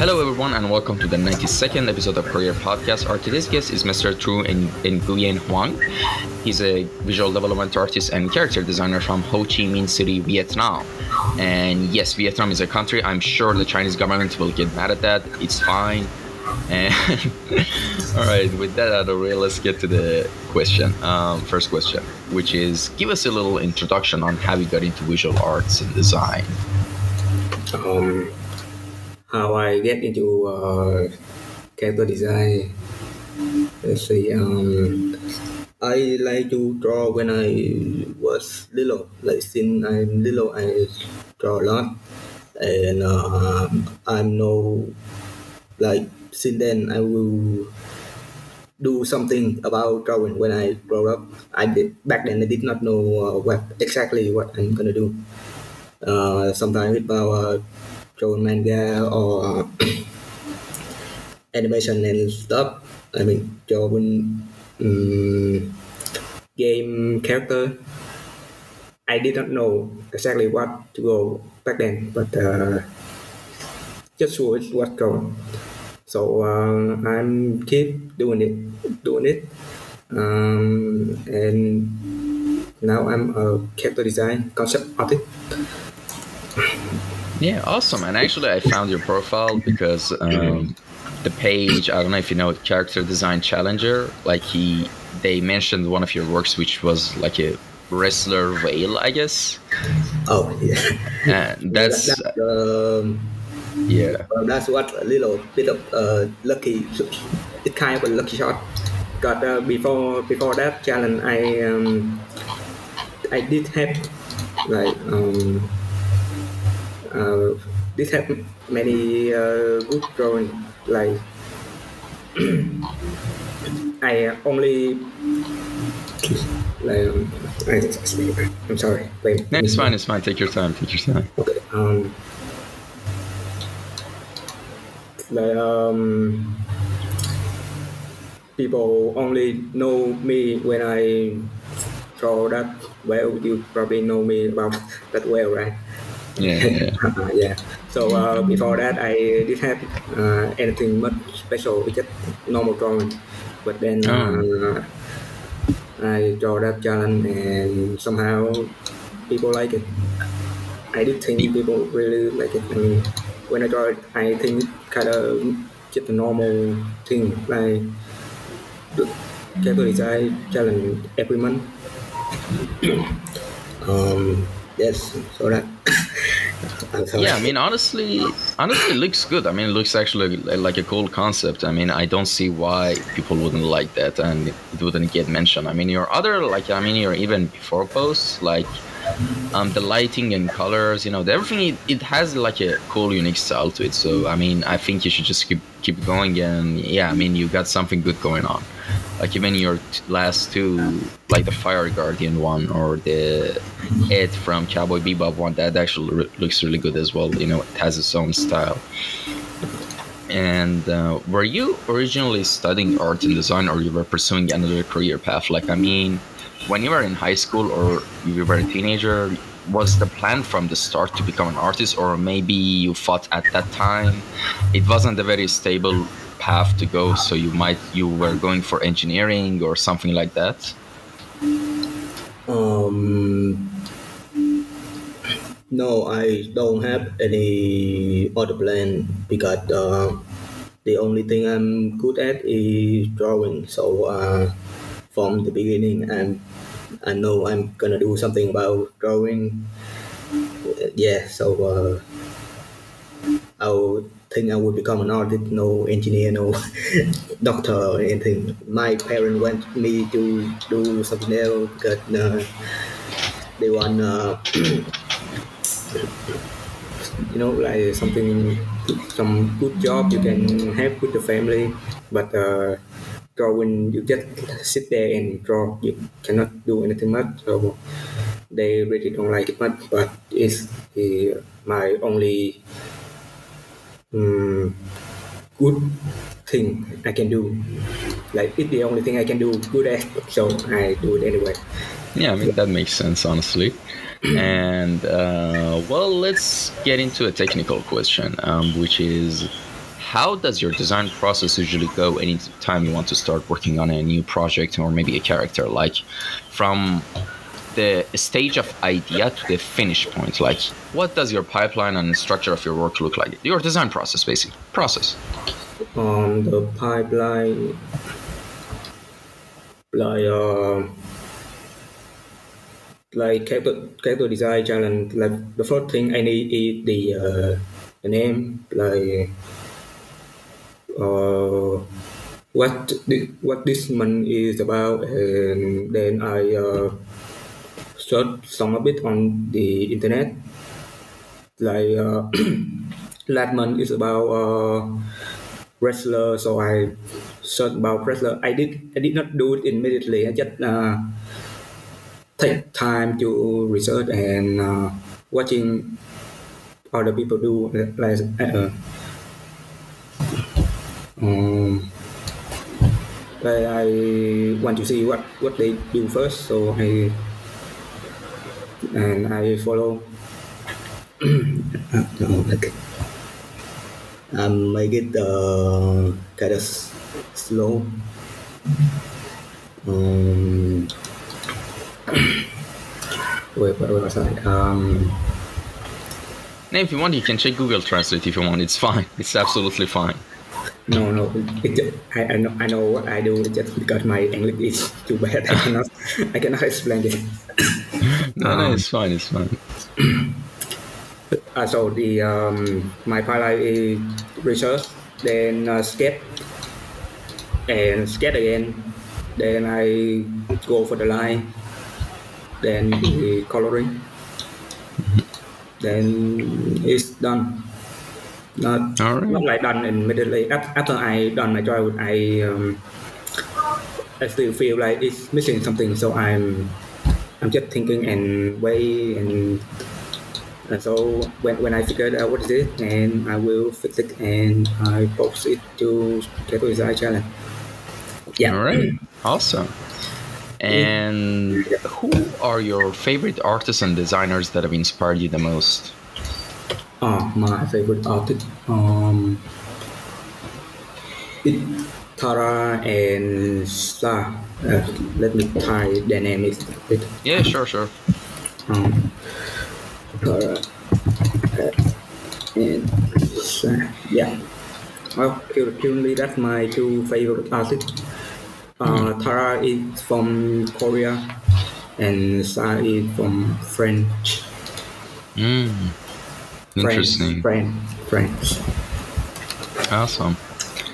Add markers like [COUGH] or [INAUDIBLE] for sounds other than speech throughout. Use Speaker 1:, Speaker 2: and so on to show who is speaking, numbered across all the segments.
Speaker 1: Hello, everyone, and welcome to the 92nd episode of Career Podcast. Our today's guest is Mr. True Nguyen Huang. He's a visual development artist and character designer from Ho Chi Minh City, Vietnam. And yes, Vietnam is a country. I'm sure the Chinese government will get mad at that. It's fine. And [LAUGHS] all right, with that out of the way, let's get to the question. Um, first question, which is give us a little introduction on how you got into visual arts and design.
Speaker 2: Um, how I get into uh, character design. Let's see. Um, I like to draw when I was little. Like since I'm little, I draw a lot, and uh, I know, like since then, I will do something about drawing when I grow up. I did back then. I did not know uh, what exactly what I'm gonna do. Uh, sometimes about uh, drawing manga or [COUGHS] animation and stuff. I mean, drawing um, game character. I did not know exactly what to go back then, but uh, just was what drawing. So uh, I'm keep doing it, doing it, um, and now I'm a character design concept artist.
Speaker 1: Yeah, awesome. And actually, I found your profile because um, the page, I don't know if you know Character Design Challenger, like he, they mentioned one of your works, which was like a wrestler whale, I guess.
Speaker 2: Oh, yeah.
Speaker 1: And [LAUGHS] that's,
Speaker 2: That- um,
Speaker 1: yeah.
Speaker 2: well, that's what a little bit of uh, lucky. It's kind of a lucky shot. Got uh, before before that challenge, I um, I did have like um, uh, did have many uh, good drawing like [CLEARS THROAT] I only like um, I'm sorry. Wait.
Speaker 1: No, it's fine, it's fine. Take your time, take your time.
Speaker 2: Okay. Um, like um, people only know me when I draw that well. You probably know me about that well, right?
Speaker 1: Yeah, [LAUGHS] yeah.
Speaker 2: So uh, before that, I did have uh, anything much special, it's just normal drawing. But then uh, I draw that challenge, and somehow people like it. I did think people really like it. Mean, when I draw it, I think kind of just a normal thing, like the character design challenge every month. [COUGHS] um, yes.
Speaker 1: Yeah, I mean, honestly, honestly, it looks good. I mean, it looks actually like a cool concept. I mean, I don't see why people wouldn't like that and it wouldn't get mentioned. I mean, your other, like, I mean, your even before posts, like, um, the lighting and colors, you know, everything, it, it has like a cool, unique style to it. So, I mean, I think you should just keep keep going. And yeah, I mean, you got something good going on. Like even your t- last two, like the Fire Guardian one or the Ed from Cowboy Bebop one, that actually re- looks really good as well. You know, it has its own style. And uh, were you originally studying art and design, or you were pursuing another career path? Like, I mean, when you were in high school or you were a teenager, was the plan from the start to become an artist, or maybe you thought at that time it wasn't a very stable path to go, so you might you were going for engineering or something like that?
Speaker 2: Um, no, I don't have any other plan because uh, the only thing I'm good at is drawing. So uh, from the beginning, I'm I know I'm gonna do something about drawing. Yeah, so uh, I would think I would become an artist, no engineer, no [LAUGHS] doctor or anything. My parents want me to do something else because uh, they want, uh, [CLEARS THROAT] you know, like something, some good job you can have with the family. But uh, drawing, you just sit there and draw. You cannot do anything much. So they really don't like it much. But it's the, my only um, good thing I can do. Like it's the only thing I can do good at, so I do it anyway.
Speaker 1: Yeah, I mean that makes sense, honestly. [CLEARS THROAT] and uh, well, let's get into a technical question, um, which is how does your design process usually go anytime you want to start working on a new project or maybe a character like from the stage of idea to the finish point. Like what does your pipeline and structure of your work look like? Your design process basically. Process.
Speaker 2: On the pipeline like uh, like character, character design challenge like the first thing i need is the uh, the name like uh, what what this month is about and then i uh, search some a bit on the internet. Like uh, [CLEARS THROAT] last month is about uh, wrestler. So i searched about wrestler. I did i did not do it immediately. I just uh, take time to research and uh, watching other people do like uh, um, but I want to see what what they do first. So I and I follow [CLEARS THROAT] okay. um, make it uh, kind of slow um, [CLEARS THROAT] wait, wait, wait, sorry. Um,
Speaker 1: if you want, you can check Google Translate if you want. It's fine. It's absolutely fine.
Speaker 2: No, no. It, I, I know, I know what I do just because my English is too bad. I cannot, I cannot explain it.
Speaker 1: No, no, it's fine. It's fine.
Speaker 2: Uh, so the um, my pipeline is research, then uh, sketch, and sketch again. Then I go for the line, then the coloring. Then it's done. Not
Speaker 1: All right.
Speaker 2: not like done immediately. Af- After I done my job, I um, I still feel like it's missing something. So I'm I'm just thinking and way and and so when, when I figured out what is it, and I will fix it and I post it to Keto Design Challenge. Yeah.
Speaker 1: All right. [CLEARS THROAT] Awesome. And who are your favorite artists and designers that have inspired you the most?
Speaker 2: Oh, my favorite artist. Um, it Tara and Sa. Uh, let me try their name is a bit.
Speaker 1: Yeah, sure, sure.
Speaker 2: Um, Tara uh, and Sa. Yeah. Well, currently that's my two favorite artists. Uh, Tara is from Korea and Sa is from French.
Speaker 1: Mm. Interesting.
Speaker 2: French. French.
Speaker 1: Awesome.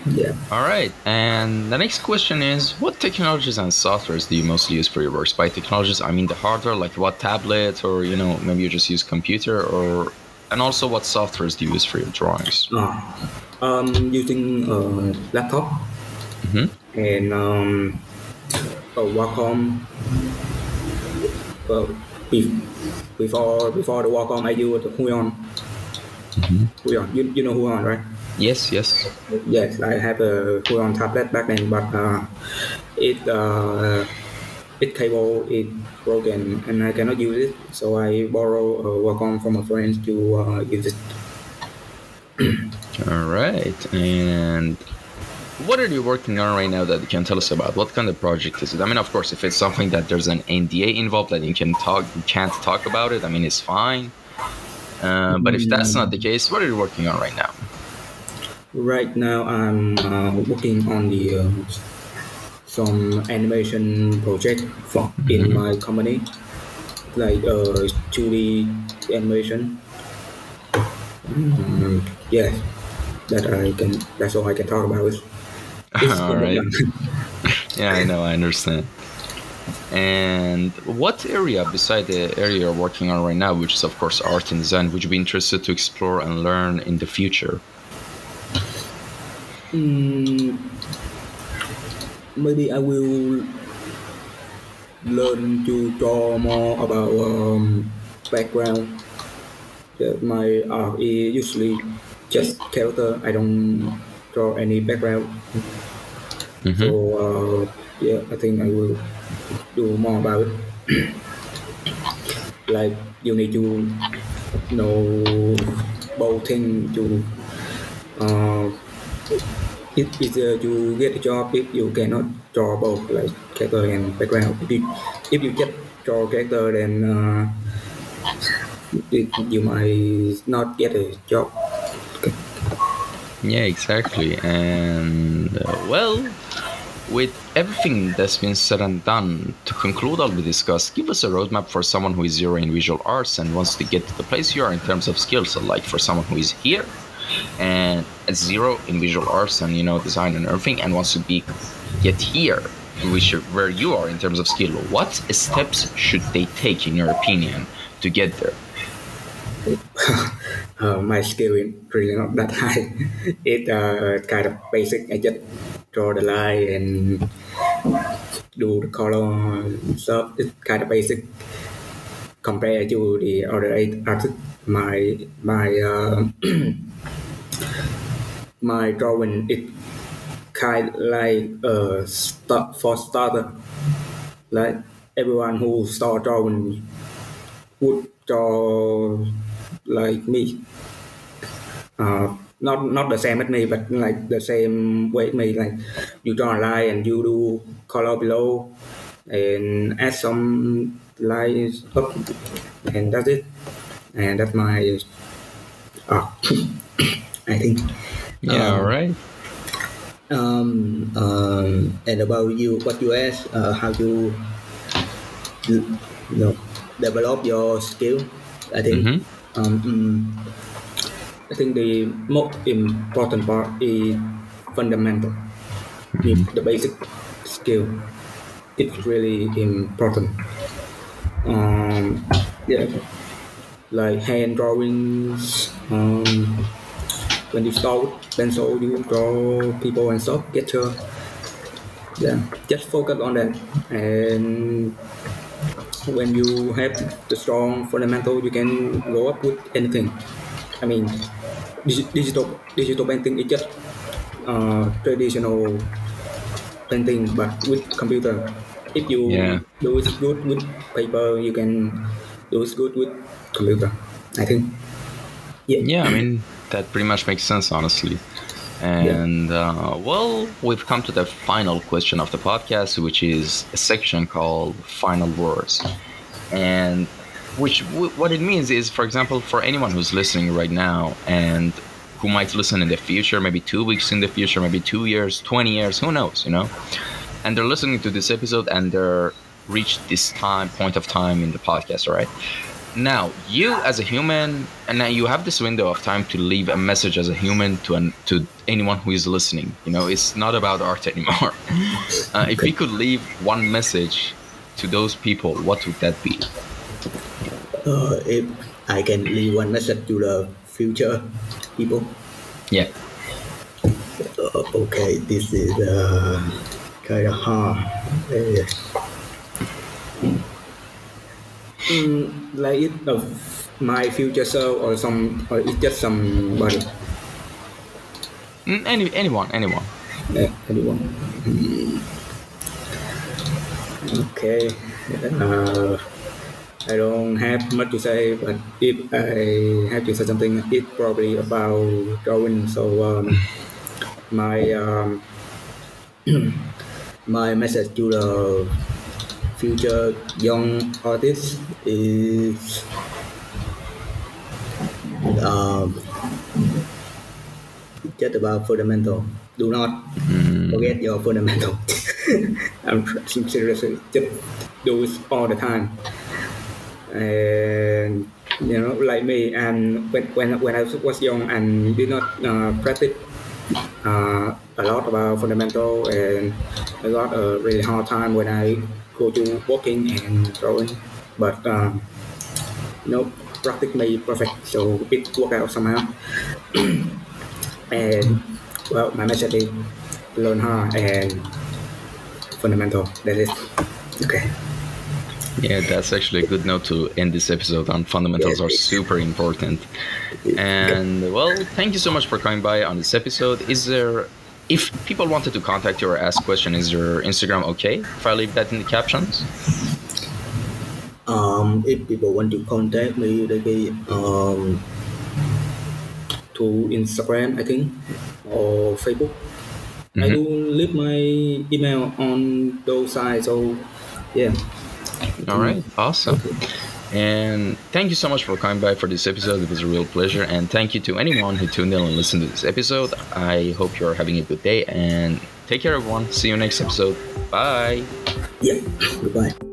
Speaker 2: Yeah.
Speaker 1: All right. And the next question is what technologies and softwares do you mostly use for your works? By technologies, I mean the hardware, like what tablet, or, you know, maybe you just use computer, or. And also, what softwares do you use for your drawings?
Speaker 2: Uh, um, using uh, laptop
Speaker 1: Mhm.
Speaker 2: and um, a Wacom. Well, be- before before the Wacom, I used the Huion. Huion, you, you know Huion, right?
Speaker 1: Yes, yes.
Speaker 2: Yes, I have a Huion tablet back then, but uh, it uh, it cable is broken and I cannot use it, so I borrow a Wacom from a friend to uh, use it.
Speaker 1: All right. And what are you working on right now that you can tell us about? What kind of project is it? I mean, of course, if it's something that there's an NDA involved that you can talk, you can't talk about it. I mean, it's fine. Uh, but if that's not the case, what are you working on right now?
Speaker 2: Right now, I'm uh, working on the uh, some animation project for in my company, like uh, 2D animation. Um, yeah, that I can. That's all I can talk about. It's [LAUGHS]
Speaker 1: All right. [LAUGHS] Yeah, I know, I understand. And what area, beside the area you're working on right now, which is of course art and design, would you be interested to explore and learn in the future?
Speaker 2: Mm, maybe I will learn to draw more about um, background. That my art is usually just character. I don't draw any background.
Speaker 1: Mhm.
Speaker 2: So uh, yeah, I think I will do more about it. like you need to know both things to uh, if either you get a job if you cannot draw both like character and background. If you if you just draw character, then uh, it, you might not get a job.
Speaker 1: Yeah, exactly. And uh, well, with everything that's been said and done, to conclude all we discussed, give us a roadmap for someone who is zero in visual arts and wants to get to the place you are in terms of skills. So, like for someone who is here and at zero in visual arts and you know design and everything, and wants to be get here, which where you are in terms of skill. What steps should they take, in your opinion, to get there?
Speaker 2: uh, [LAUGHS] my skill is really not that high. [LAUGHS] It's uh, kind of basic. I just draw the line and do the color So It's kind of basic compared to the other artists. My my uh, [CLEARS THROAT] my drawing it kind of like uh start for starter. Like everyone who start drawing would draw like me. Uh, not not the same as me, but like the same way as me. Like you draw a line and you do color below, and add some lines up, and that's it. And that's my art. [COUGHS] I think.
Speaker 1: Yeah,
Speaker 2: Um,
Speaker 1: all right.
Speaker 2: Um, um, and about you, what you asked, uh, how you, you know, develop your skill. I think.
Speaker 1: Mhm.
Speaker 2: Um, mm, I think the most important part is fundamental, the, the basic skill. It's really important. Um, yeah, like hand drawings. Um, when you start with pencil, you draw people and stuff. Get your yeah, just focus on that. And when you have the strong fundamental, you can go up with anything. I mean, digital digital painting is just uh, traditional painting, but with computer. If you
Speaker 1: Yeah.
Speaker 2: do it good with paper, you can do it good with computer. I think. Yeah.
Speaker 1: Yeah, I mean that pretty much makes sense, honestly. And uh, well, we've come to the final question of the podcast, which is a section called "Final Words," and which w- what it means is, for example, for anyone who's listening right now and who might listen in the future, maybe two weeks in the future, maybe two years, twenty years, who knows, you know? And they're listening to this episode and they're reached this time point of time in the podcast, all right? Now, you as a human, and now you have this window of time to leave a message as a human to an, to anyone who is listening. You know, it's not about art anymore. [LAUGHS] Uh, if we could leave one message to those people, what would that be?
Speaker 2: Uh, if I can leave one message to the future people.
Speaker 1: Yeah.
Speaker 2: Uh, okay, this is uh, kind of hard. Uh, mm, like it of my future self or some or it's just somebody
Speaker 1: Mm, Any anyone, anyone.
Speaker 2: uh, anyone. Mm. Okay. Uh, I don't have much to say, but if I have to say something, it's probably about drawing. So um, my um, [CLEARS THROAT] my message to the future young artists is um, just about fundamental. Do not
Speaker 1: Mm,
Speaker 2: forget your fundamental. [LAUGHS] I'm seriously just do it all the time. And you know, like me, and when when, when I was young and did not uh, practice uh, a lot about fundamental, and I got a really hard time when I go to walking and drawing. But um, you know, practice made perfect, so it worked out somehow. [CLEARS THROAT] and well, my message is learn hard and fundamental. That is okay.
Speaker 1: Yeah, that's actually a good note to end this episode on. Fundamentals are super important. And well, thank you so much for coming by on this episode. Is there, if people wanted to contact you or ask question, is your Instagram okay if I leave that in the captions?
Speaker 2: Um, if people want to contact me, they can um, to Instagram, I think, or Facebook. Mm-hmm. I do leave my email on those sites. So, yeah.
Speaker 1: All right. Awesome. And thank you so much for coming by for this episode. It was a real pleasure. And thank you to anyone who tuned in and listened to this episode. I hope you're having a good day and take care, everyone. See you next episode. Bye.
Speaker 2: Yeah. Goodbye.